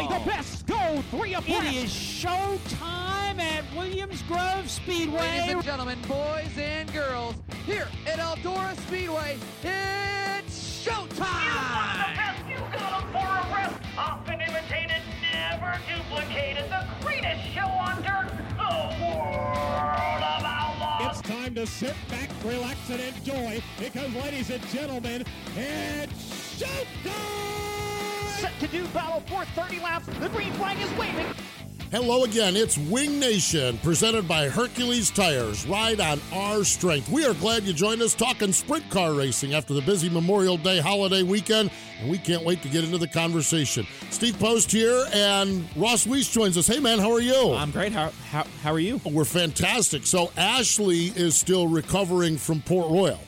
Only the best go three abreast. It is show time at Williams Grove Speedway. Ladies and gentlemen, boys and girls, here at Eldora Speedway, it's showtime! You got 'em for a rest. Often imitated, never duplicated. The greatest show on dirt. The world of outlaws. It's time to sit back, relax, and enjoy because, ladies and gentlemen, it's showtime! Set to do battle for 30 laps. The green flag is waving. Hello again. It's Wing Nation, presented by Hercules Tires. Ride on our strength. We are glad you joined us talking sprint car racing after the busy Memorial Day holiday weekend, and we can't wait to get into the conversation. Steve Post here, and Ross Wece joins us. Hey, man, how are you? I'm great. How, how, how are you? We're fantastic. So, Ashley is still recovering from Port Royal.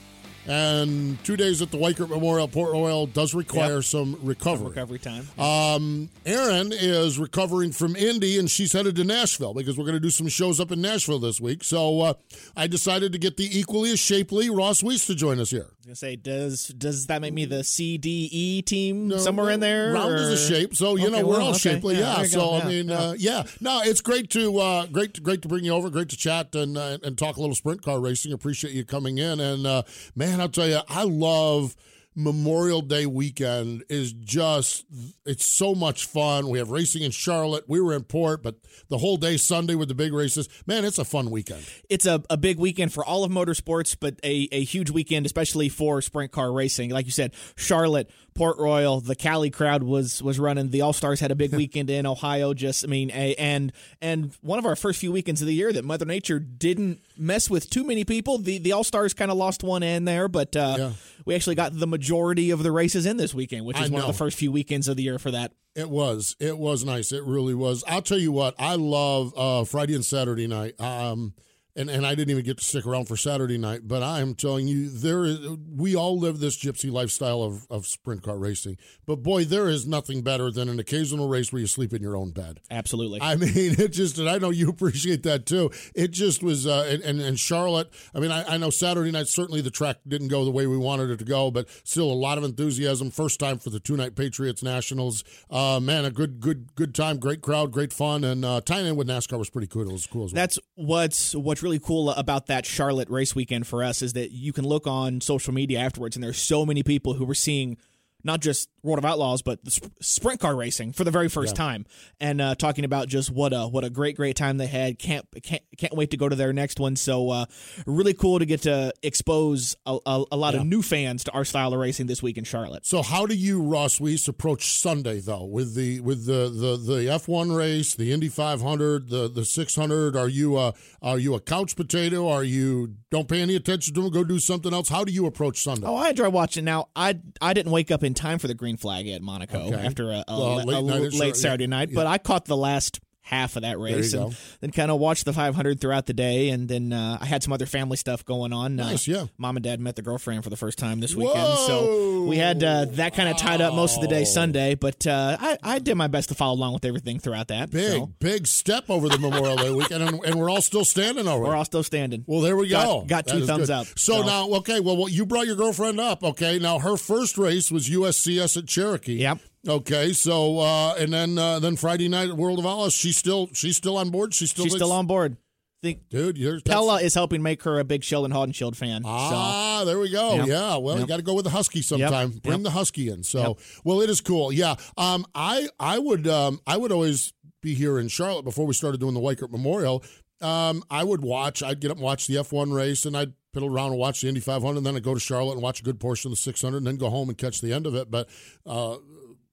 And two days at the Weikert Memorial Port Royal does require Yep. some recovery. Recovery time. Um, Erin is recovering from Indy, and she's headed to Nashville because we're going to do some shows up in Nashville this week. So uh, I decided to get the equally as shapely Ross Wece to join us here. I was gonna say, does does that make me the CDE team somewhere in there? Round is a shape, so you Okay, know we're well, all okay. shapely. Yeah. you so go. I mean, yeah. Uh, yeah. No, it's great to uh, great to, great to bring you over. Great to chat and uh, and talk a little sprint car racing. Appreciate you coming in. And uh, man, I'll tell you, I love. Memorial Day weekend is just it's so much fun. We have racing in Charlotte. We were in Port, but the whole day Sunday with the big races. Man, it's a fun weekend. it's a, a big weekend for all of motorsports, but a, a huge weekend, especially for sprint car racing. Like you said, Charlotte, Port Royal, the Cali crowd was was running. The All Stars had a big weekend in Ohio. Just I mean, a, and and one of our first few weekends of the year that Mother Nature didn't mess with too many people. The the All Stars kind of lost one end there, but uh, Yeah. we actually got the majority of the races in this weekend, which I is one of the first few weekends of the year for that. It was. It was nice. It really was. I'll tell you what. I love uh, Friday and Saturday night. Um, and and I didn't even get to stick around for Saturday night. But I am telling you, there is. We all live this gypsy lifestyle of of sprint car racing. But boy, there is nothing better than an occasional race where you sleep in your own bed. Absolutely. I mean, it just, and I know you appreciate that too. It just was, uh, and, and, Charlotte, I mean, I, I know Saturday night, certainly the track didn't go the way we wanted it to go, but still a lot of enthusiasm. First time for the two night Patriots Nationals. Uh, man, a good, good, good time, great crowd, great fun, and uh, tying in with NASCAR was pretty cool. It was cool as well. That's what's what's really cool about that Charlotte race weekend for us is that you can look on social media afterwards, and there's so many people who were seeing not just World of Outlaws, but the sp- sprint car racing for the very first time, and uh, talking about just what a what a great great time they had. Can't can't can't wait to go to their next one. So uh, really cool to get to expose a, a, a lot of new fans to our style of racing this week in Charlotte. So how do you, Ross Wece, approach Sunday though with the with the the the F one race, the Indy five hundred, the the six hundred? Are you a are you a couch potato? Are you don't pay any attention to them? Go do something else. How do you approach Sunday? Oh, I enjoy watching. Now, I I didn't wake up in time for the green flag at Monaco Okay. after a, a, Well, a late night Saturday night, but I caught the last half of that race go. and then kind of watched the 500 throughout the day and then uh, I had some other family stuff going on. Nice, uh, yeah. Mom and dad met the girlfriend for the first time this weekend, so we had uh, that kind of tied up most of the day Sunday, but uh, I, I did my best to follow along with everything throughout that. Big so big step over the Memorial Day weekend, and, and we're all still standing over. we're all still standing. Well, there we go. got That two thumbs good. up, So, so. now, okay, well, well, you brought your girlfriend up. Okay, now her first race was USCS at Cherokee. Yep. Okay, so uh, and then uh, then Friday night at World of Outlaws, she's still she's still on board. She's still She's still on board. Think dude. You're, Pella is helping make her a big Sheldon Haudenschild fan. Ah, there we go. Yep. Yeah, well, you Yep. got to go with the Husky sometime. Bring Yep. the Husky in. So, Yep. well, it is cool. Yeah, um, I I would um, I would always be here in Charlotte before we started doing the Weikert Memorial. Um, I would watch. I'd get up and watch the F1 race, and I'd piddle around and watch the Indy 500. And then I'd go to Charlotte and watch a good portion of the 600, and then go home and catch the end of it. But uh,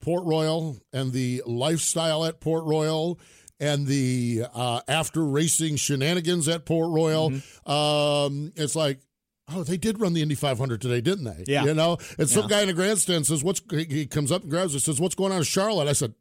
Port Royal and the lifestyle at Port Royal and the uh, after racing shenanigans at Port Royal. Um, it's like, oh, they did run the Indy 500 today, didn't they? Yeah. You know, and some Yeah. guy in the grandstand says, "What's?" He he comes up and grabs it, says, "What's going on in Charlotte?" I said.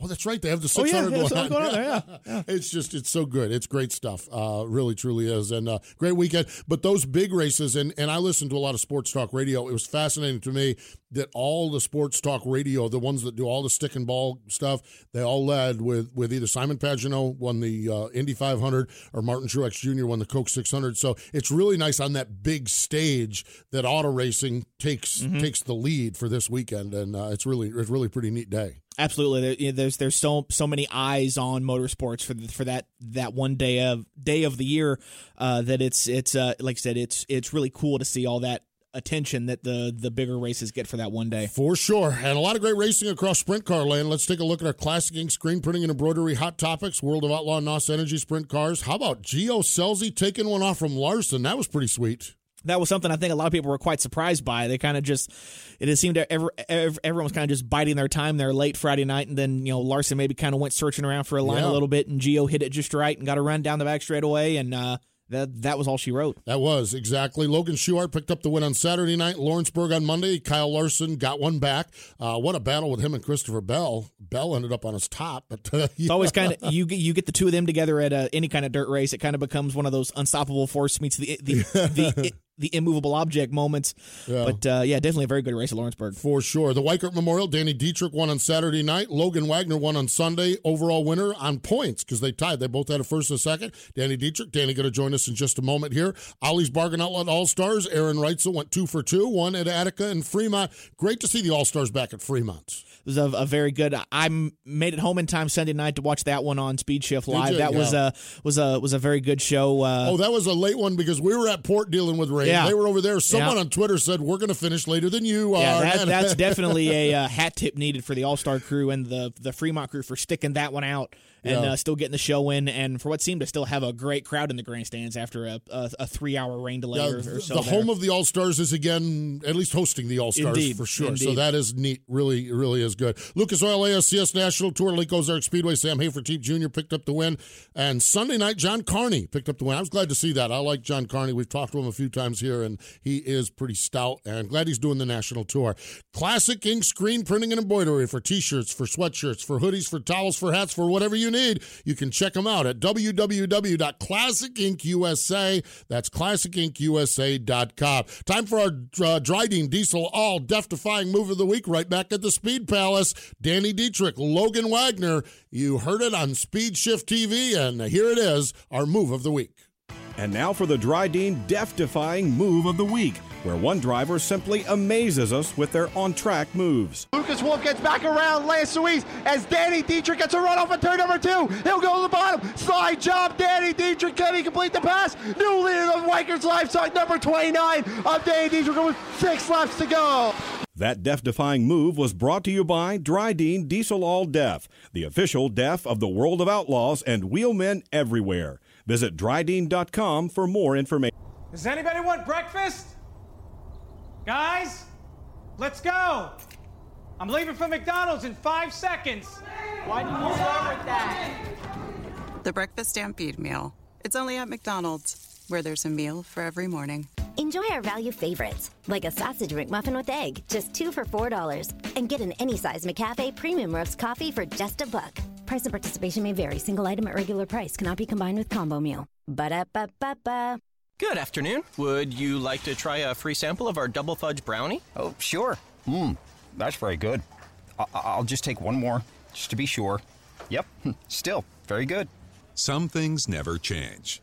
Oh, that's right. They have the Oh, 600 yeah, yeah, going, on. going on there, yeah, It's just, it's so good. It's great stuff. Uh, really, truly is. And uh, great weekend. But those big races, and, and I listened to a lot of sports talk radio. It was fascinating to me that all the sports talk radio, the ones that do all the stick and ball stuff, they all led with, with either Simon Pagenaud won the uh, Indy 500 or Martin Truex Jr. won the Coke 600. So it's really nice on that big stage that auto racing takes Mm-hmm. takes the lead for this weekend, and uh, it's really it's really a pretty neat day. Absolutely, There- there's there's so so many eyes on motorsports for the, for that that one day of day of the year uh, that it's it's uh, like I said it's it's really cool to see all that attention that the the bigger races get for that one day. For sure. And a lot of great racing across sprint car land. Let's take a look at our classic ink screen printing and embroidery hot topics, World of Outlaw NOS Energy sprint cars. How about Gio Scelzi taking one off from Larson? That was pretty sweet. That was something I think a lot of people were quite surprised by. They kind of just it seemed to every, ev everyone was kind of just biding their time there late Friday night, and then you know Larson maybe kind of went searching around for a line Yeah. a little bit, and Gio hit it just right and got a run down the back straight away, and uh, that that was all she wrote. That was exactly. Logan Schuchart picked up the win on Saturday night. Lawrenceburg on Monday. Kyle Larson got one back. Uh, what a battle with him and Christopher Bell. Bell ended up on his top, but uh, It's always kind of you you get the two of them together at uh, any kind of dirt race. It kind of becomes one of those unstoppable force meets the the the, the immovable object moments. Yeah. But uh, yeah, definitely a very good race at Lawrenceburg. For sure. The Weikert Memorial, Danny Dietrich won on Saturday night. Logan Wagner won on Sunday. Overall winner on points because they tied. They both had a first and a second. Danny Dietrich. Danny going to join us in just a moment here. Ollie's Bargain Outlet All Stars. Aaron Reutzel went two for two. One at Attica and Fremont. Great to see the All Stars back at Fremont. It was a, a very good. I made it home in time Sunday night to watch that one on Speed Shift Live. you? That was a was a was a very good show. Uh, Oh, that was a late one because we were at port dealing with rain. Yeah. They were over there. Someone Yeah. on Twitter said, We're going to finish later than you are. yeah, that, that's definitely a uh, hat tip needed for the All Star crew and the the Fremont crew for sticking that one out and Yeah. uh, still getting the show in, and for what seemed to still have a great crowd in the grandstands after a a, a three hour rain delay Yeah, or, or the so. the there. home of the All Stars is again at least hosting the All Stars for sure. So that is neat. Really, really is good. Lucas Oil ASCS National Tour, Lake Ozark Speedway. Sam Hafertepe Jr. picked up the win, and Sunday night John Carney picked up the win. I was glad to see that. I like John Carney. We've talked to him a few times here, and he is pretty stout. And I'm glad he's doing the national tour. Classic ink screen printing and embroidery for T-shirts, for sweatshirts, for hoodies, for towels, for hats, for whatever you need. You can check them out at www.classicinkusa. That's classicinkusa.com. Time for our uh, Drydene Diesel Oil Death Defying Move of the Week right back at the Speed Palace. Danny Dietrich, Logan Wagner. You heard it on Speed Shift TV, and here it is, our move of the week. And now for the Drydene death defying move of the week, where one driver simply amazes us with their on track moves. Lucas Wolfe gets back around Lance Dewease as Danny Dietrich gets a run off of turn number two. He'll go to the bottom. Slide job, Danny Dietrich. Can he complete the pass? New leader of Weikert's Livestock, number 29 of Danny Dietrich with six laps to go. That death defying move was brought to you by Drydene Diesel All Deaf, the official deaf of the world of outlaws and wheelmen everywhere. Visit drydene.com for more information. Does anybody want breakfast? Guys, let's go. I'm leaving for McDonald's in five seconds. Why did you start with that? The Breakfast Stampede Meal. It's only at McDonald's, where there's a meal for every morning. Enjoy our value favorites, like a sausage McMuffin with egg, just two for $4. And get an any size McCafe premium roast coffee for just a buck. Price and participation may vary. Single item at regular price cannot be combined with combo meal. Ba da ba ba ba. Good afternoon. Would you like to try a free sample of our double fudge brownie? Oh, sure. Mmm, that's very good. I- I'll just take one more, just to be sure. Yep, still very good. Some things never change,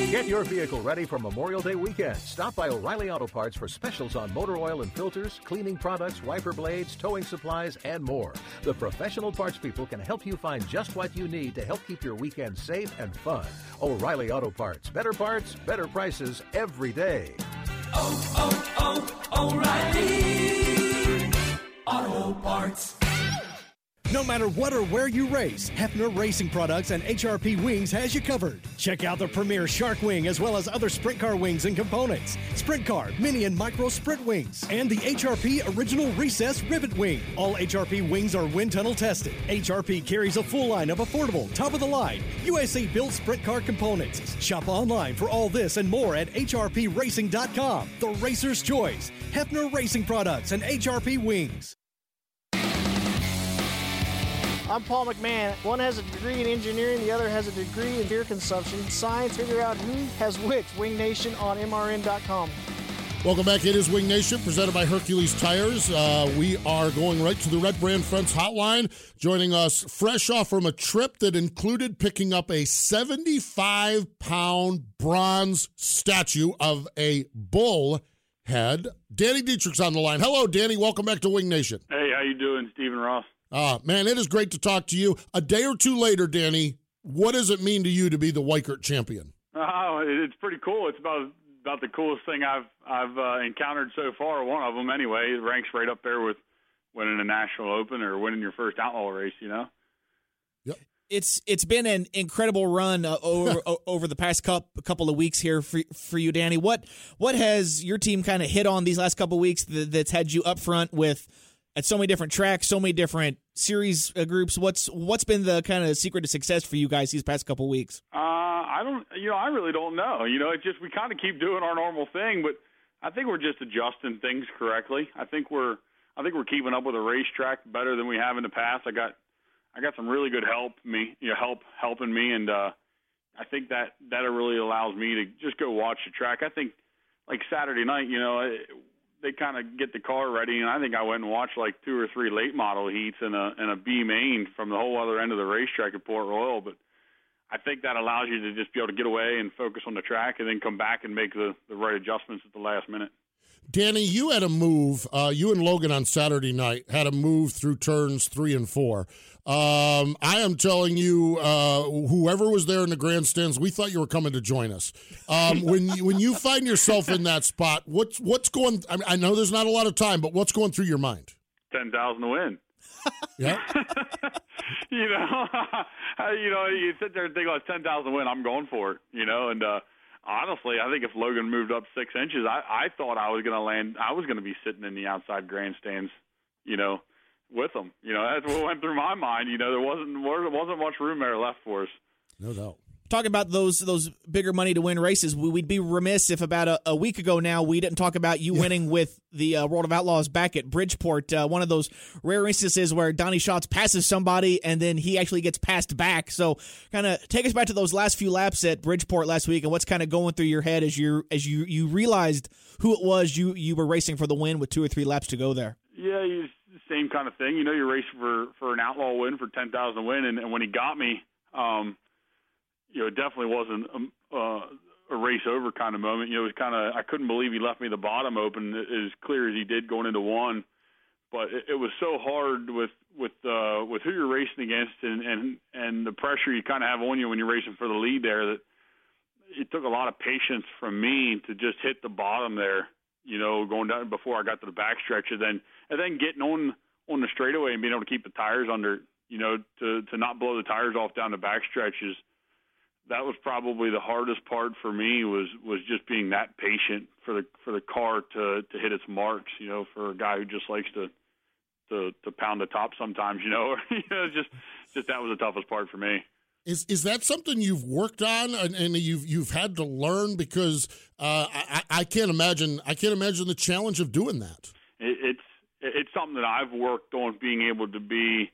Get your vehicle ready for Memorial Day weekend. Stop by O'Reilly Auto Parts for specials on motor oil and filters, cleaning products, wiper blades, towing supplies, and more. The professional parts people can help you find just what you need to help keep your weekend safe and fun. O'Reilly Auto Parts. Better parts, better prices every day. Oh, oh, oh, O'Reilly Auto Parts. No matter what or where you race, Hepfner Racing Products and HRP Wings has you covered. Check out the premier Shark Wing as well as other sprint car wings and components. Sprint car, mini and micro sprint wings, and the HRP Original Recess Rivet Wing. All HRP wings are wind tunnel tested. HRP carries a full line of affordable, top of the line, USA built sprint car components. Shop online for all this and more at HRPRacing.com. The Racer's Choice, Hepfner Racing Products and HRP Wings. I'm Paul McMahon. One has a degree in engineering, the other has a degree in beer consumption. Science, figure out who has which. Wing Nation on MRN.com. Welcome back. It is Wing Nation, presented by Hercules Tires. Uh, we are going right to the Red Brand Fence hotline. Joining us fresh off from a trip that included picking up a 75 pound bronze statue of a bull head. Danny Dietrich's on the line. Hello, Danny. Welcome back to Wing Nation. Hey, how you doing, Stephen Ross? Uh, man, it is great to talk to you. A day or two later, Danny, what does it mean to you to be the Weikert champion? Oh, it's pretty cool. It's about about the coolest thing I've I've uh, encountered so far. One of them, anyway. It ranks right up there with winning a national open or winning your first outlaw race. You know. Yep It's it's been an incredible run uh, over over the past couple couple of weeks here for for you, Danny. What what has your team kind of hit on these last couple of weeks that, that's had you up front with at so many different tracks, so many different series uh, groups. What's what's been the kind of secret to success for you guys these past couple weeks? Uh, I don't, you know, I really don't know. You know, it just we kind of keep doing our normal thing, but I think we're just adjusting things correctly. I think we're, I think we're keeping up with the racetrack better than we have in the past. I got, I got some really good help me, you know, help helping me, and uh, I think that that really allows me to just go watch the track. I think, like Saturday night, you know. They kind of get the car ready, and I think I went and watched like two or three late model heats and a and a B main from the whole other end of the racetrack at Port Royal. But I think that allows you to just be able to get away and focus on the track, and then come back and make the the right adjustments at the last minute. Danny, you had a move. Uh, you and Logan on Saturday night had a move through turns three and four. Um, I am telling you, uh, whoever was there in the grandstands, we thought you were coming to join us. Um, when you, when you find yourself in that spot, what's what's going? I, mean, I know there's not a lot of time, but what's going through your mind? Ten thousand to win. Yeah. you know, you know, you sit there and think, "Oh, it's ten thousand win. I'm going for it." You know, and uh, honestly, I think if Logan moved up six inches, I, I thought I was going to land. I was going to be sitting in the outside grandstands. You know, with them. You know, that's what went through my mind. You know, there wasn't there wasn't much room there left for us. No doubt. Talking about those those bigger money to win races, we, would be remiss if about a, a, week ago now we didn't talk about you yeah. winning with the uh, World of Outlaws back at Bridgeport. Uh, one of those rare instances where Donny Schatz passes somebody and then he actually gets passed back. So, kind of take us back to those last few laps at Bridgeport last week and what's kind of going through your head as you as you you realized who it was you you were racing for the win with two or three laps to go there. Yeah, you same kind of thing. You know, you're racing for for an outlaw win for ten thousand win, and, and when he got me, um, you know, it definitely wasn't a, uh, a race over kind of moment. You know, it was kind of I couldn't believe he left me the bottom open as clear as he did going into one, but it, it was so hard with with uh, with who you're racing against and and and the pressure you kind of have on you when you're racing for the lead there that it took a lot of patience from me to just hit the bottom there you know, going down before I got to the backstretch, and then and then getting on on the straightaway and being able to keep the tires under, you know, to to not blow the tires off down the backstretches. That was probably the hardest part for me was was just being that patient for the for the car to to hit its marks. You know, for a guy who just likes to to to pound the top sometimes. You know, you know, just just that was the toughest part for me. Is is that something you've worked on and, and you've you've had to learn because uh, I, I can't imagine I can't imagine the challenge of doing that. It, it's it's something that I've worked on being able to be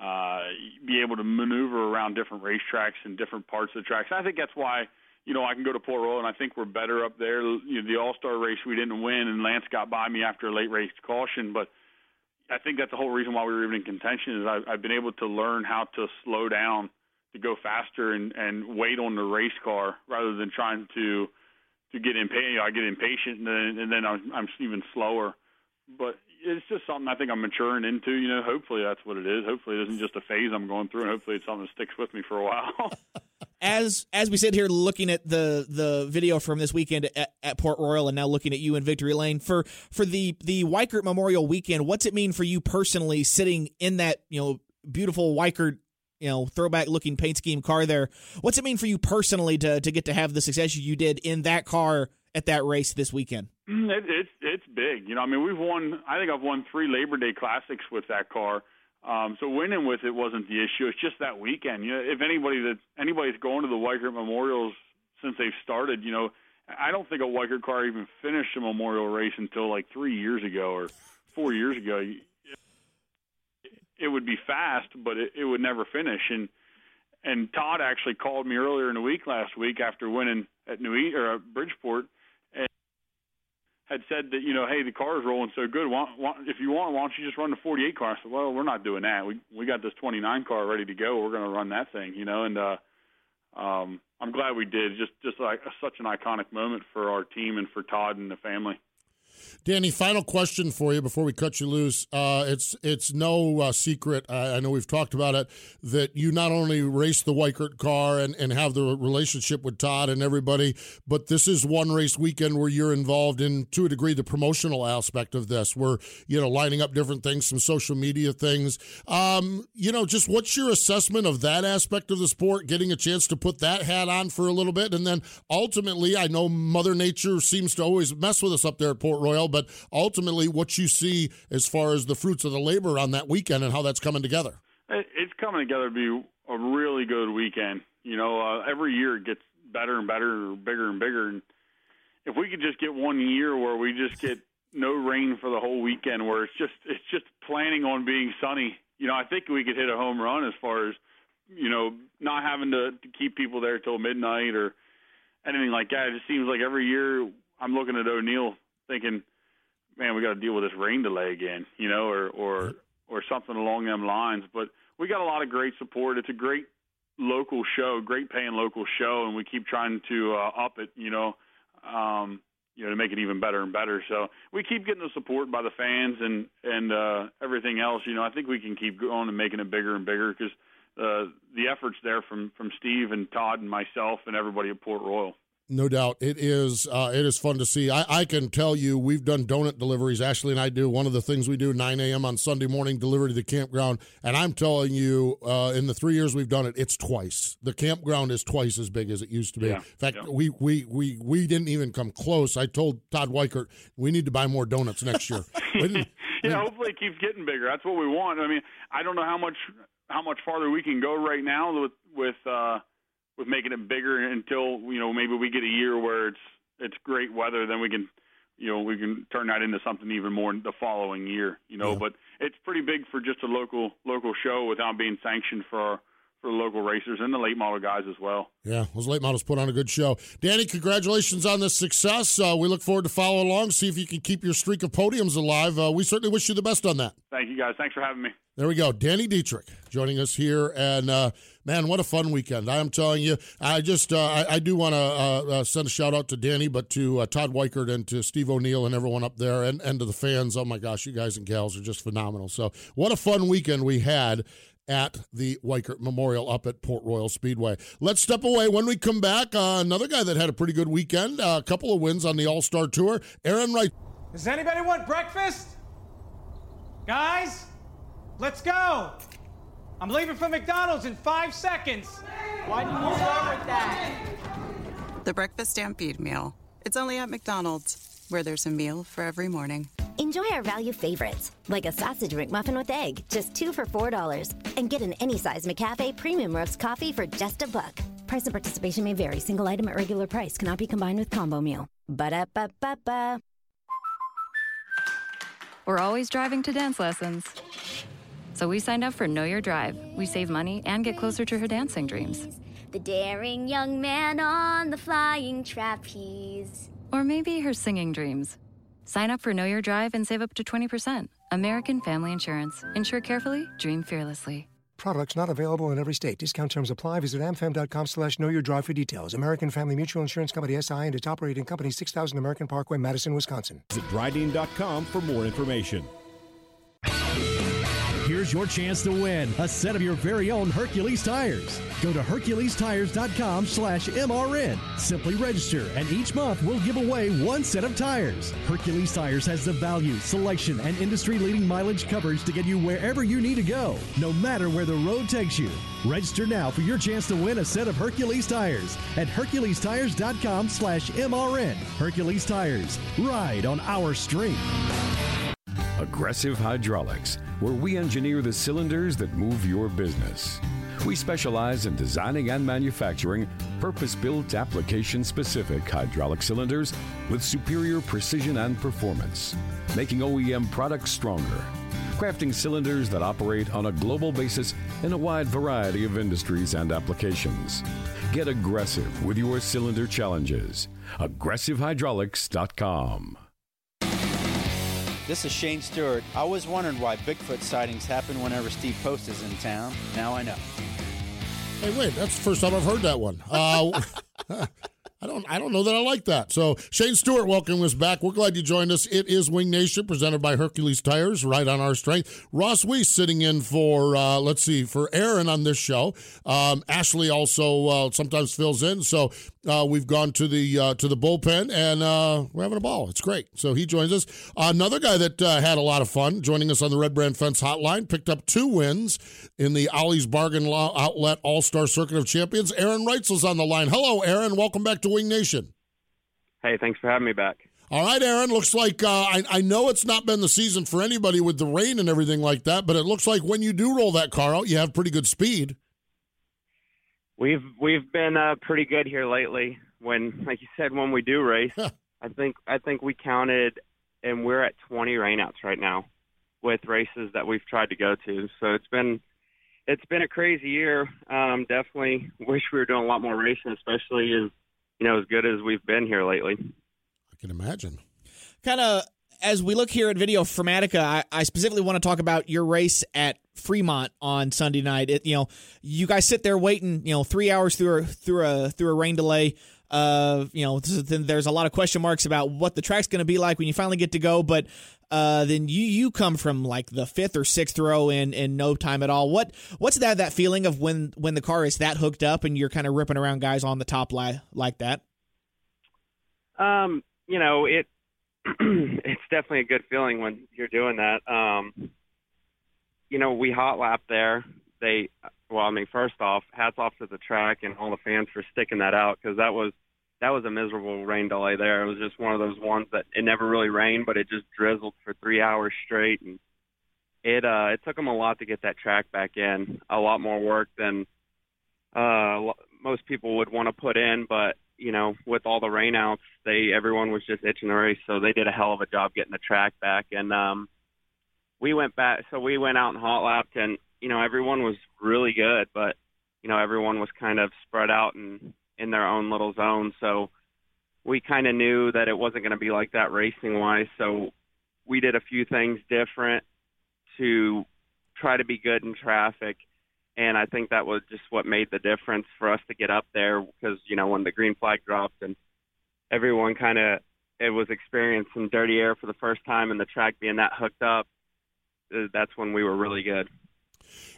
uh, be able to maneuver around different racetracks and different parts of the tracks. I think that's why you know, I can go to Port Royal, and I think we're better up there. You know, the All Star race we didn't win, and Lance got by me after a late race caution, but I think that's the whole reason why we were even in contention. Is I've, I've been able to learn how to slow down, to go faster, and and wait on the race car rather than trying to to get impatient. I get impatient, and then and then I'm, I'm even slower. But it's just something I think I'm maturing into. You know, hopefully that's what it is. Hopefully it isn't just a phase I'm going through, and hopefully it's something that sticks with me for a while. as as we sit here looking at the the video from this weekend at, at, Port Royal, and now looking at you in Victory Lane for for the the Weikert Memorial Weekend, what's it mean for you personally, sitting in that you know beautiful Weikert you know throwback looking paint scheme car there? What's it mean for you personally to to get to have the success you did in that car at that race this weekend? Mm, it, it's it's big. You know, I mean, we've won. I think I've won three Labor Day Classics with that car. Um, so winning with it wasn't the issue. It's just that weekend. You know, if anybody that anybody's going to the Weikert Memorials since they've started, you know, I don't think a Weikert car even finished a memorial race until like three years ago or four years ago. It would be fast, but it, it would never finish. And and Todd actually called me earlier in the week last week after winning at New e- or at Bridgeport had said that you know, hey, the car is rolling so good. Why, why, if you want, why don't you just run the 48 car? I said, well, we're not doing that. We we got this 29 car ready to go. We're going to run that thing, you know. And uh, um, I'm glad we did. Just just like such an iconic moment for our team and for Todd and the family. Danny, final question for you before we cut you loose. Uh, it's it's no uh, secret. I, I, know we've talked about it that you not only race the Weikert car and, and have the relationship with Todd and everybody, but this is one race weekend where you're involved in to a degree the promotional aspect of this. We're you know lining up different things, some social media things. Um, you know, just what's your assessment of that aspect of the sport? Getting a chance to put that hat on for a little bit, and then ultimately, I know Mother Nature seems to always mess with us up there at Port Royal but ultimately what you see as far as the fruits of the labor on that weekend and how that's coming together. It's coming together to be a really good weekend. You know, uh, every year it gets better and better, bigger and bigger. And if we could just get one year where we just get no rain for the whole weekend, where it's just it's just planning on being sunny, you know, I think we could hit a home run as far as you know not having to, to keep people there till midnight or anything like that. It just seems like every year I'm looking at O'Neill thinking man, we got to deal with this rain delay again, you know, or or or something along them lines. But we got a lot of great support. It's a great local show, great paying local show, and we keep trying to uh, up it, you know, um, you know, to make it even better and better. So we keep getting the support by the fans and and uh, everything else. You know, I think we can keep going and making it bigger and bigger because uh, the efforts there from from Steve and Todd and myself and everybody at Port Royal. No doubt, it is. Uh, it is fun to see. I, I, can tell you, we've done donut deliveries. Ashley and I do. One of the things we do 9 a.m. on Sunday morning, delivery to the campground. And I'm telling you, uh, in the three years we've done it, it's twice. The campground is twice as big as it used to be. Yeah. In fact, yeah. we, we we we didn't even come close. I told Todd Weikert we need to buy more donuts next year. yeah, hopefully it keeps getting bigger. That's what we want. I mean, I don't know how much how much farther we can go right now with with. Uh, with making it bigger until you know maybe we get a year where it's it's great weather, then we can you know we can turn that into something even more the following year. You know, yeah. but it's pretty big for just a local local show without being sanctioned for. For the local racers and the late model guys as well. Yeah, those late models put on a good show. Danny, congratulations on this success. Uh, we look forward to follow along, see if you can keep your streak of podiums alive. Uh, we certainly wish you the best on that. Thank you, guys. Thanks for having me. There we go. Danny Dietrich joining us here. And uh, man, what a fun weekend. I am telling you, I just, uh, I, I, do want to uh, uh, send a shout out to Danny, but to uh, Todd Weikert and to Steve O'Neill and everyone up there and, and to the fans. Oh my gosh, you guys and gals are just phenomenal. So, what a fun weekend we had at the Weikert Memorial up at Port Royal Speedway. Let's step away. When we come back, uh, another guy that had a pretty good weekend, uh, a couple of wins on the All Star Tour, Aaron Wright. Does anybody want breakfast? Guys, let's go. I'm leaving for McDonald's in five seconds. Why did you start with that? The Breakfast Stampede Meal. It's only at McDonald's, where there's a meal for every morning. Enjoy our value favorites, like a sausage McMuffin with egg, just two for $4. And get an any size McCafe premium roast coffee for just a buck. Price and participation may vary. Single item at regular price cannot be combined with combo meal. Ba da ba ba ba. We're always driving to dance lessons. So we signed up for Know Your Drive. We save money and get closer to her dancing dreams. The daring young man on the flying trapeze. Or maybe her singing dreams. Sign up for Know Your Drive and save up to 20%. American Family Insurance. Insure carefully, dream fearlessly. Products not available in every state. Discount terms apply. Visit amfam.com slash know your drive for details. American Family Mutual Insurance Company SI and its operating company 6000 American Parkway, Madison, Wisconsin. Visit drydene.com for more information. Here's your chance to win a set of your very own Hercules tires. Go to HerculesTires.com slash MRN. Simply register, and each month we'll give away one set of tires. Hercules Tires has the value, selection, and industry leading mileage coverage to get you wherever you need to go, no matter where the road takes you. Register now for your chance to win a set of Hercules tires at HerculesTires.com slash MRN. Hercules Tires. Ride on our street. Aggressive Hydraulics, where we engineer the cylinders that move your business. We specialize in designing and manufacturing purpose built, application specific hydraulic cylinders with superior precision and performance, making OEM products stronger, crafting cylinders that operate on a global basis in a wide variety of industries and applications. Get aggressive with your cylinder challenges. AggressiveHydraulics.com. This is Shane Stewart. I was wondering why Bigfoot sightings happen whenever Steve Post is in town. Now I know. Hey, wait, that's the first time I've heard that one. Uh, I don't I don't know that I like that. So Shane Stewart, welcome us back. We're glad you joined us. It is Wing Nation presented by Hercules Tires, right on our strength. Ross Wece sitting in for uh, let's see for Aaron on this show. Um, Ashley also uh, sometimes fills in. So uh, we've gone to the uh, to the bullpen and uh, we're having a ball. It's great. So he joins us. another guy that uh, had a lot of fun joining us on the Red Brand Fence Hotline picked up two wins in the Ollie's Bargain Law Outlet All Star Circuit of Champions. Aaron Reutzel's on the line. Hello, Aaron. Welcome back to Wing Nation. Hey, thanks for having me back. All right, Aaron. Looks like uh, I, I know it's not been the season for anybody with the rain and everything like that, but it looks like when you do roll that car out, you have pretty good speed. We've we've been uh, pretty good here lately. When, like you said, when we do race, I think I think we counted, and we're at 20 rainouts right now with races that we've tried to go to. So it's been it's been a crazy year. Um, definitely wish we were doing a lot more racing, especially as you know as good as we've been here lately. I can imagine. Kind of as we look here at Video Formatica, I, I specifically want to talk about your race at Fremont on Sunday night. It, you know, you guys sit there waiting, you know, three hours through a through a through a rain delay. Uh, you know, there's a lot of question marks about what the track's going to be like when you finally get to go. But uh, then you you come from like the fifth or sixth row in in no time at all. What what's that that feeling of when when the car is that hooked up and you're kind of ripping around guys on the top li- like that? Um, you know, it it's definitely a good feeling when you're doing that. Um, you know, we hot lap there. They, well, I mean, first off, hats off to the track and all the fans for sticking that out because that was that was a miserable rain delay there. It was just one of those ones that it never really rained, but it just drizzled for three hours straight, and it uh, it took them a lot to get that track back in. A lot more work than uh, most people would want to put in, but you know, with all the rainouts, they everyone was just itching the race, so they did a hell of a job getting the track back. And um, we went back, so we went out and hot lapped, and you know, everyone was really good, but you know, everyone was kind of spread out and in their own little zone. So we kind of knew that it wasn't going to be like that racing wise. So we did a few things different to try to be good in traffic and I think that was just what made the difference for us to get up there because you know when the green flag dropped and everyone kind of it was experiencing dirty air for the first time and the track being that hooked up uh, that's when we were really good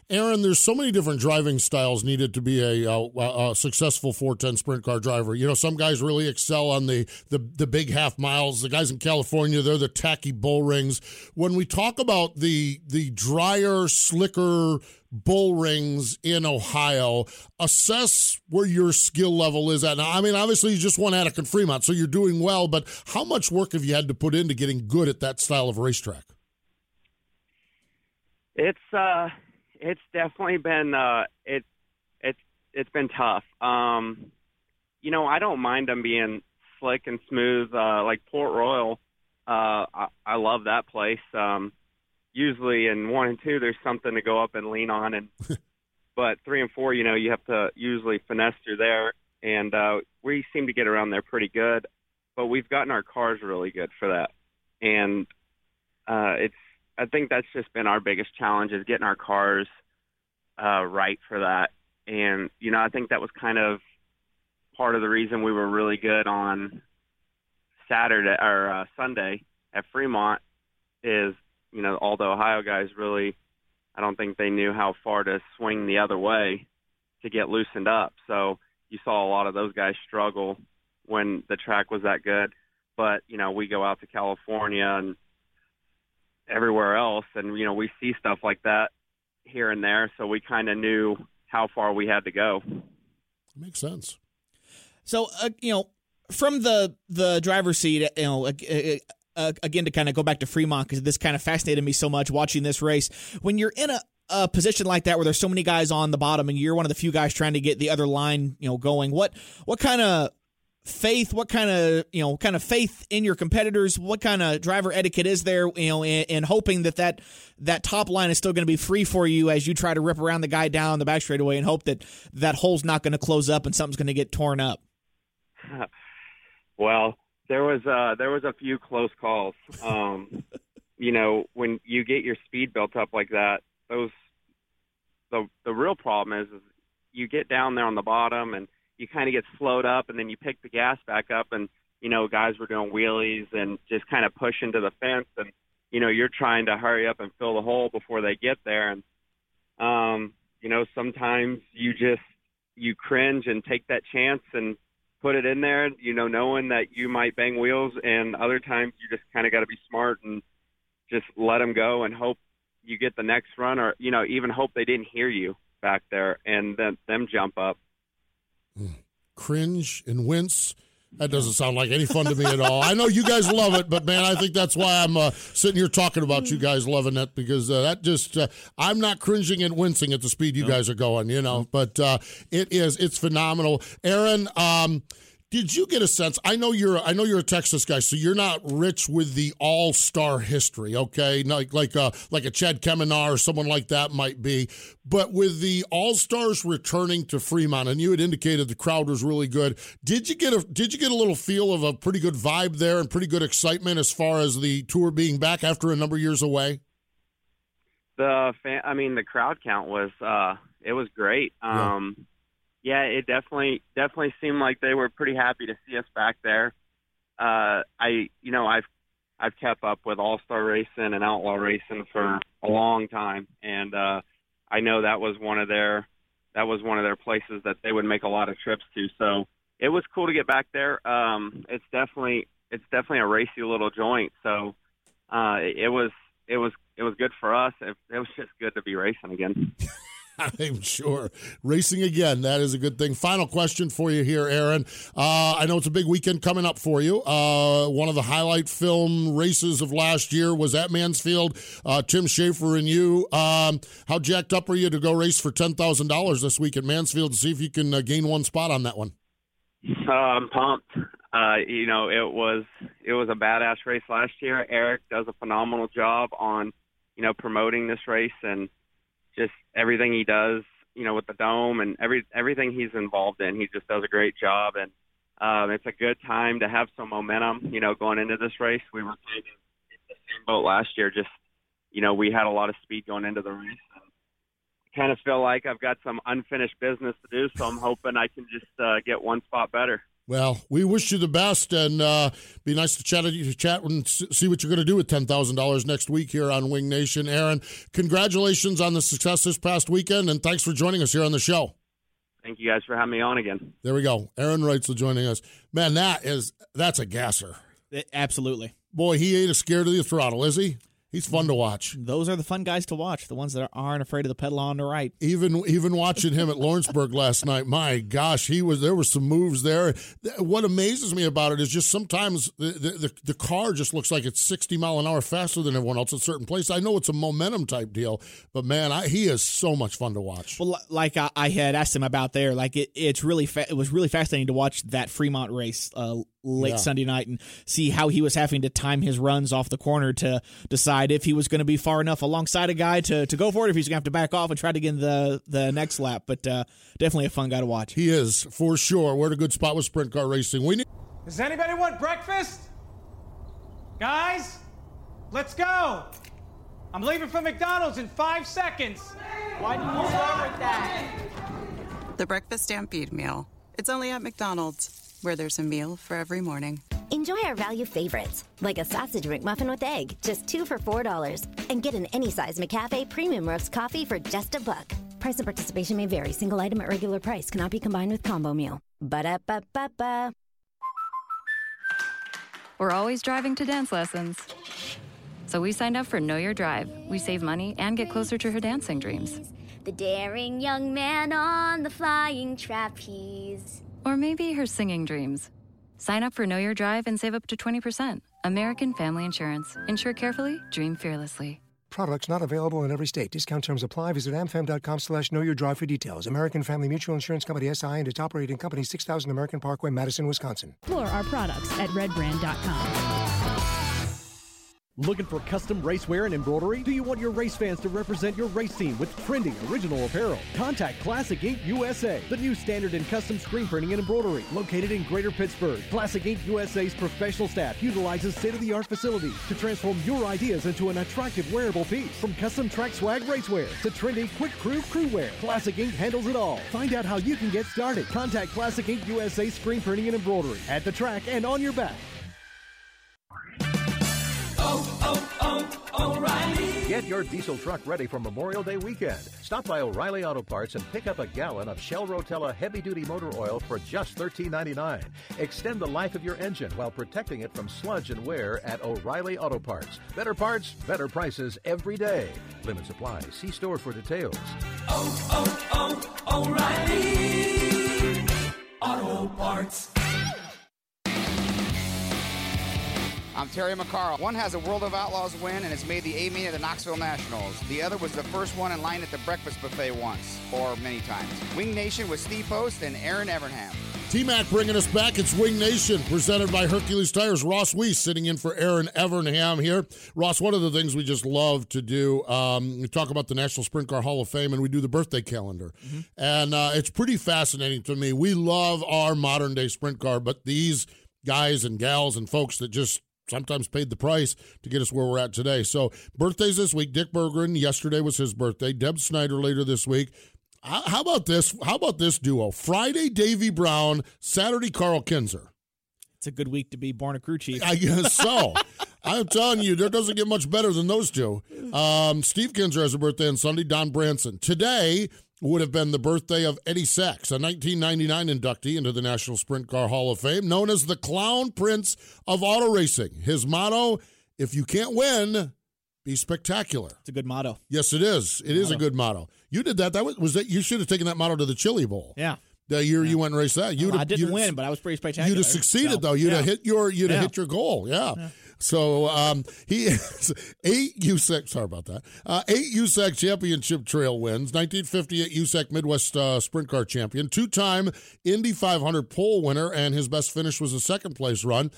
Aaron, there's so many different driving styles needed to be a, a, a, successful 410 sprint car driver. You know, some guys really excel on the, the the big half miles. The guys in California, they're the tacky bull rings. When we talk about the the drier, slicker bull rings in Ohio, assess where your skill level is at. Now, I mean, obviously, you just won Attica Fremont, so you're doing well. But how much work have you had to put into getting good at that style of racetrack? It's uh it's definitely been uh it it's it's been tough. Um you know, I don't mind them being slick and smooth uh like Port Royal. Uh I, I love that place. Um usually in one and two there's something to go up and lean on, and but three and four, you know, you have to usually finesse through there, and uh, we seem to get around there pretty good. But we've gotten our cars really good for that, and uh, it's I think that's just been our biggest challenge is getting our cars uh, right for that. And you know, I think that was kind of part of the reason we were really good on Saturday or uh, Sunday at Fremont is you know all the Ohio guys really I don't think they knew how far to swing the other way to get loosened up. So you saw a lot of those guys struggle when the track was that good. But you know we go out to California and everywhere else, and you know we see stuff like that here and there. So we kind of knew how far we had to go. Makes sense. So uh, you know, from the the driver's seat, you know, uh, uh, again to kind of go back to Fremont because this kind of fascinated me so much watching this race. When you're in a a position like that where there's so many guys on the bottom and you're one of the few guys trying to get the other line, you know, going. What what kind of faith what kind of you know kind of faith in your competitors what kind of driver etiquette is there you know in, in hoping that that that top line is still going to be free for you as you try to rip around the guy down the back straightaway and hope that that hole's not going to close up and something's going to get torn up. Well there was uh there was a few close calls. Um you know when you get your speed built up like that those the the real problem is, is you get down there on the bottom and you kind of get slowed up and then you pick the gas back up and you know guys were doing wheelies and just kind of push into the fence and you know you're trying to hurry up and fill the hole before they get there and um you know sometimes you just you cringe and take that chance and put it in there you know knowing that you might bang wheels and other times you just kind of got to be smart and just let them go and hope you get the next run or you know even hope they didn't hear you back there and then them jump up cringe and wince. That doesn't sound like any fun to me at all. I know you guys love it, but man, I think that's why I'm uh, sitting here talking about you guys loving it because uh, that just uh, I'm not cringing and wincing at the speed you guys are going, you know. But uh, it is it's phenomenal, Aaron. Um, did you get a sense? I know you're I know you're a Texas guy, so you're not rich with the all star history, okay? Like like a like a Chad Kemenah or someone like that might be. But with the all stars returning to Fremont, and you had indicated the crowd was really good. Did you get a did you get a little feel of a pretty good vibe there and pretty good excitement as far as the tour being back after a number of years away? The fan, I mean, the crowd count was uh, it was great. Um, yeah yeah, it definitely definitely seemed like they were pretty happy to see us back there. Uh, I, you know, I've I've kept up with All Star Racing and Outlaw Racing for a long time, and uh, I know that was one of their that was one of their places that they would make a lot of trips to. So it was cool to get back there. Um, it's definitely it's definitely a racy little joint. So uh, it, it was it was it was good for us. It, it was just good to be racing again. I'm sure. Racing again, that is a good thing. Final question for you here, Aaron. Uh, I know it's a big weekend coming up for you. Uh, one of the highlight film races of last year was at Mansfield. Uh, Tim Shaffer and you. Um, how jacked up are you to go race for $10,000 this week at Mansfield to see if you can uh, gain one spot on that one? I'm pumped. Uh, you know, it was it was a badass race last year. Eric does a phenomenal job on, you know, promoting this race and just everything he does, you know, with the dome and every everything he's involved in, he just does a great job. And um, it's a good time to have some momentum, you know, going into this race. We were kind of in the same boat last year. Just, you know, we had a lot of speed going into the race. And kind of feel like I've got some unfinished business to do, so I'm hoping I can just uh, get one spot better. Well, we wish you the best, and uh, be nice to chat to chat and see what you're going to do with ten thousand dollars next week here on Wing Nation. Aaron, congratulations on the success this past weekend, and thanks for joining us here on the show. Thank you guys for having me on again. There we go. Aaron Reutzel joining us. Man, that is that's a gasser. Absolutely. Boy, he ain't a scared of the throttle, is he? He's fun to watch. Those are the fun guys to watch. The ones that aren't afraid of the pedal on the right. Even even watching him at Lawrenceburg last night, my gosh, he was there were some moves there. What amazes me about it is just sometimes the the, the car just looks like it's sixty mile an hour faster than everyone else at certain places. I know it's a momentum type deal, but man, I, he is so much fun to watch. Well, like I, I had asked him about there, like it, it's really fa- it was really fascinating to watch that Fremont race uh, late yeah. Sunday night and see how he was having to time his runs off the corner to decide decide if he was going to be far enough alongside a guy to, to go for it, if he's going to have to back off and try to get in the, the next lap. But uh, definitely a fun guy to watch. He is, for sure. We're at a good spot with sprint car racing. We need. Does anybody want breakfast? Guys, let's go. I'm leaving for McDonald's in five seconds. Why did you start with that? The Breakfast Stampede Meal. It's only at McDonald's, where there's a meal for every morning. Enjoy our value favorites, like a sausage McMuffin with egg, just two for $4. And get an any size McCafe premium roast coffee for just a buck. Price and participation may vary. Single item at regular price cannot be combined with combo meal. Ba da ba ba ba. We're always driving to dance lessons. So we signed up for Know Your Drive. We save money and get closer to her dancing dreams. The daring young man on the flying trapeze. Or maybe her singing dreams. Sign up for Know Your Drive and save up to 20%. American Family Insurance. Insure carefully, dream fearlessly. Products not available in every state. Discount terms apply. Visit amfam.com slash know your drive for details. American Family Mutual Insurance Company SI and its operating company 6000 American Parkway, Madison, Wisconsin. Explore our products at redbrand.com. Looking for custom racewear and embroidery? Do you want your race fans to represent your race team with trendy original apparel? Contact Classic Ink USA, the new standard in custom screen printing and embroidery. Located in Greater Pittsburgh, Classic Ink USA's professional staff utilizes state-of-the-art facilities to transform your ideas into an attractive wearable piece. From custom track swag racewear to trendy quick crew crew wear, Classic Ink handles it all. Find out how you can get started. Contact Classic Ink USA screen printing and embroidery at the track and on your back. Get your diesel truck ready for Memorial Day weekend. Stop by O'Reilly Auto Parts and pick up a gallon of Shell Rotella heavy duty motor oil for just $13.99. Extend the life of your engine while protecting it from sludge and wear at O'Reilly Auto Parts. Better parts, better prices every day. Limit supply. See store for details. Oh, oh, oh, O'Reilly Auto Parts. I'm Terry McCarl. One has a World of Outlaws win and has made the A main at the Knoxville Nationals. The other was the first one in line at the breakfast buffet once, or many times. Wing Nation with Steve Post and Aaron Evernham. T Mac bringing us back. It's Wing Nation, presented by Hercules Tires. Ross Wece sitting in for Aaron Evernham here. Ross, one of the things we just love to do, um, we talk about the National Sprint Car Hall of Fame and we do the birthday calendar. And uh, it's pretty fascinating to me. We love our modern day sprint car, but these guys and gals and folks that just sometimes paid the price to get us where we're at today. So birthdays this week. Dick Berggren, yesterday was his birthday. Deb Snyder later this week. How how about this? How about this duo? Friday, Davy Brown. Saturday, Karl Kinser. It's a good week to be born a crew chief. I guess so. I'm telling you, there doesn't get much better than those two. Um, Steve Kinser has a birthday on Sunday. Don Branson today would have been the birthday of Eddie Sachs, a 1999 inductee into the National Sprint Car Hall of Fame, known as the Clown Prince of Auto Racing. His motto: "If you can't win, be spectacular." It's a good motto. Yes, it is. It is a good motto. You did that. That was, was that. You should have taken that motto to the Chili Bowl. Yeah. The year you went and raced that, you'd Well, I didn't win, but I was pretty spectacular. You'd have succeeded So, though. You'd have hit your you'd have hit your goal. Yeah. So um, he has eight USAC. Sorry about that. Uh, eight USAC championship trail wins. 1958 USAC Midwest uh, Sprint Car champion. Two-time Indy 500 pole winner, and his best finish was a second place run.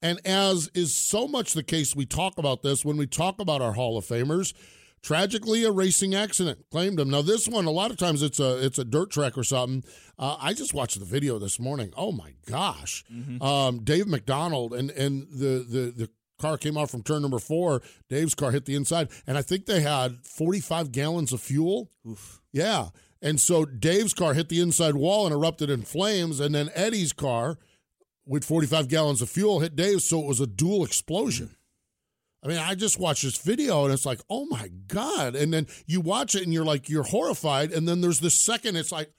And as is so much the case, we talk about this when we talk about our Hall of Famers. Tragically, a racing accident claimed him. Now, this one, a lot of times it's a it's a dirt track or something. Uh, I just watched the video this morning. Oh my gosh, um, Dave McDonald and and the the the car came out from turn number four. Dave's car hit the inside, and I think they had forty five gallons of fuel. Yeah, and so Dave's car hit the inside wall and erupted in flames, and then Eddie's car with 45 gallons of fuel hit Dave, so it was a dual explosion. I mean, I just watched this video and it's like, oh my God. And then you watch it and you're like, you're horrified. And then there's this second, it's like,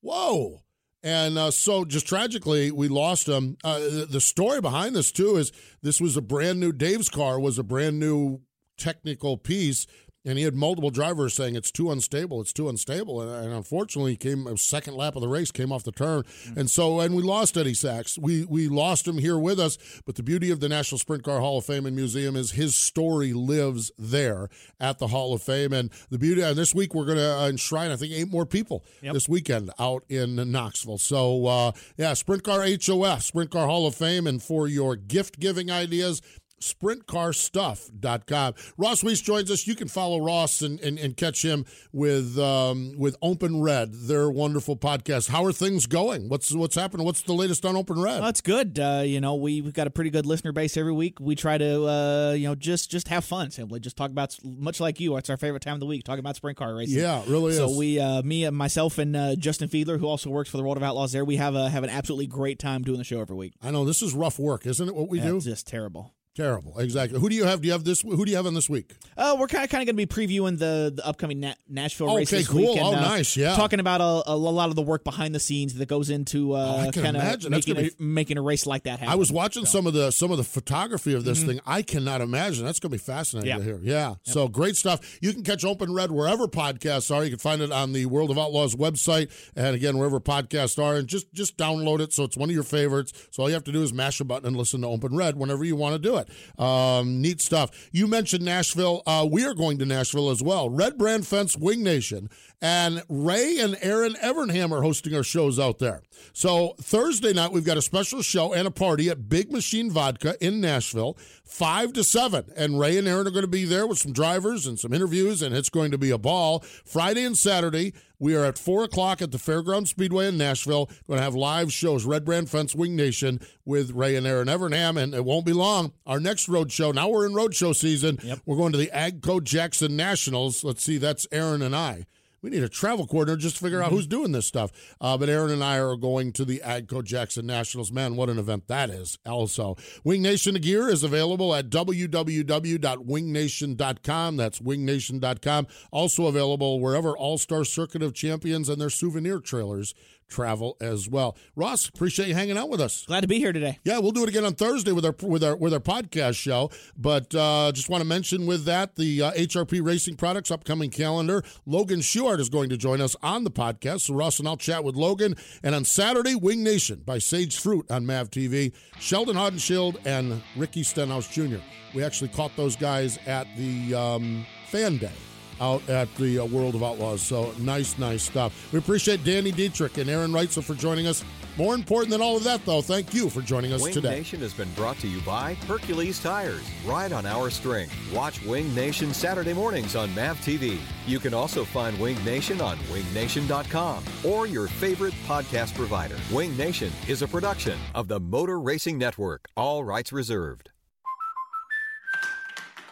whoa. And uh, so, just tragically, we lost him. Uh, the, the story behind this, too, is this was a brand new, Dave's car was a brand new technical piece. And he had multiple drivers saying it's too unstable, it's too unstable, and, and unfortunately, he came a second lap of the race came off the turn, and so and we lost Eddie Sachs. We we lost him here with us, but the beauty of the National Sprint Car Hall of Fame and Museum is his story lives there at the Hall of Fame, and the beauty. And this week we're going to enshrine, I think, eight more people this weekend out in Knoxville. So uh, yeah, Sprint Car HOF, Sprint Car Hall of Fame, and for your gift giving ideas. sprintcarstuff.com. Ross Wece joins us. You can follow Ross and, and, and catch him with um, with Open Red, their wonderful podcast. How are things going? What's what's happening? What's the latest on Open Red? Well, it's good. Uh, you know, we, we've got a pretty good listener base every week. We try to, uh, you know, just just have fun simply. Just talk about, much like you, it's our favorite time of the week, talking about sprint car racing. Yeah, it really so is. we, uh, me and myself and uh, Justin Fiedler, who also works for the World of Outlaws there, we have, a, have an absolutely great time doing the show every week. I know this is rough work, isn't it? What we Yeah, do? It's just terrible. Terrible. Exactly. Who do you have? Do you have this? Who do you have on this week? Uh, we're kind of kind of going to be previewing the the upcoming Na- Nashville race Okay, this cool. week. and, Oh, uh, nice, yeah. Talking about a, a lot of the work behind the scenes that goes into Oh, uh, can kind of making a, making a race like that happen. I was watching So- some of the some of the photography of this Mhm. thing. I cannot imagine. That's going to be fascinating Yeah. to hear. Yeah. So great stuff. You can catch Open Red wherever podcasts are. You can find it on the World of Outlaws website, and again wherever podcasts are. And just just download it so it's one of your favorites. So all you have to do is mash a button and listen to Open Red whenever you want to do it. Um, neat stuff. You mentioned Nashville. Uh, we are going to Nashville as well. Red Brand Fence Wing Nation and Ray and Aaron Evernham are hosting our shows out there. So Thursday night we've got a special show and a party at Big Machine Vodka in Nashville, five to seven. And Ray and Aaron are going to be there with some drivers and some interviews, and it's going to be a ball. Friday and Saturday we are at four o'clock at the Fairground Speedway in Nashville. Going to have live shows, Red Brand Fence Wing Nation with Ray and Aaron Evernham, and it won't be long. Our next road show. Now we're in road show season. We're going to the Agco Jackson Nationals. Let's see, that's Aaron and I. We need a travel coordinator just to figure out who's doing this stuff. Uh, but Aaron and I are going to the Agco Jackson Nationals. Man, what an event that is. Also, Wing Nation gear is available at www.wingnation.com. That's wingnation.com. Also available wherever All Star Circuit of Champions and their souvenir trailers travel as well. Ross, appreciate you hanging out with us. Glad to be here today. Yeah, we'll do it again on Thursday with our with our with our podcast show. But uh, just want to mention with that the uh, HRP Racing Products upcoming calendar. Logan Schuchart is going to join us on the podcast. So Ross and I'll chat with Logan. And on Saturday, Wing Nation by Sage Fruit on Mav TV. Sheldon Haudenschild and Ricky Stenhouse Jr. We actually caught those guys at the um, Fan Day out at the uh, World of Outlaws. So nice, nice stuff. We appreciate Danny Dietrich and Aaron Reutzel for joining us. More important than all of that, though, thank you for joining us Wing today. Nation has been brought to you by Hercules Tires. Ride on our strength. Watch Wing Nation Saturday mornings on MAV TV. You can also find Wing Nation on wingnation.com or your favorite podcast provider. Wing Nation is a production of the Motor Racing Network. All rights reserved.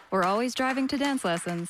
We're always driving to dance lessons.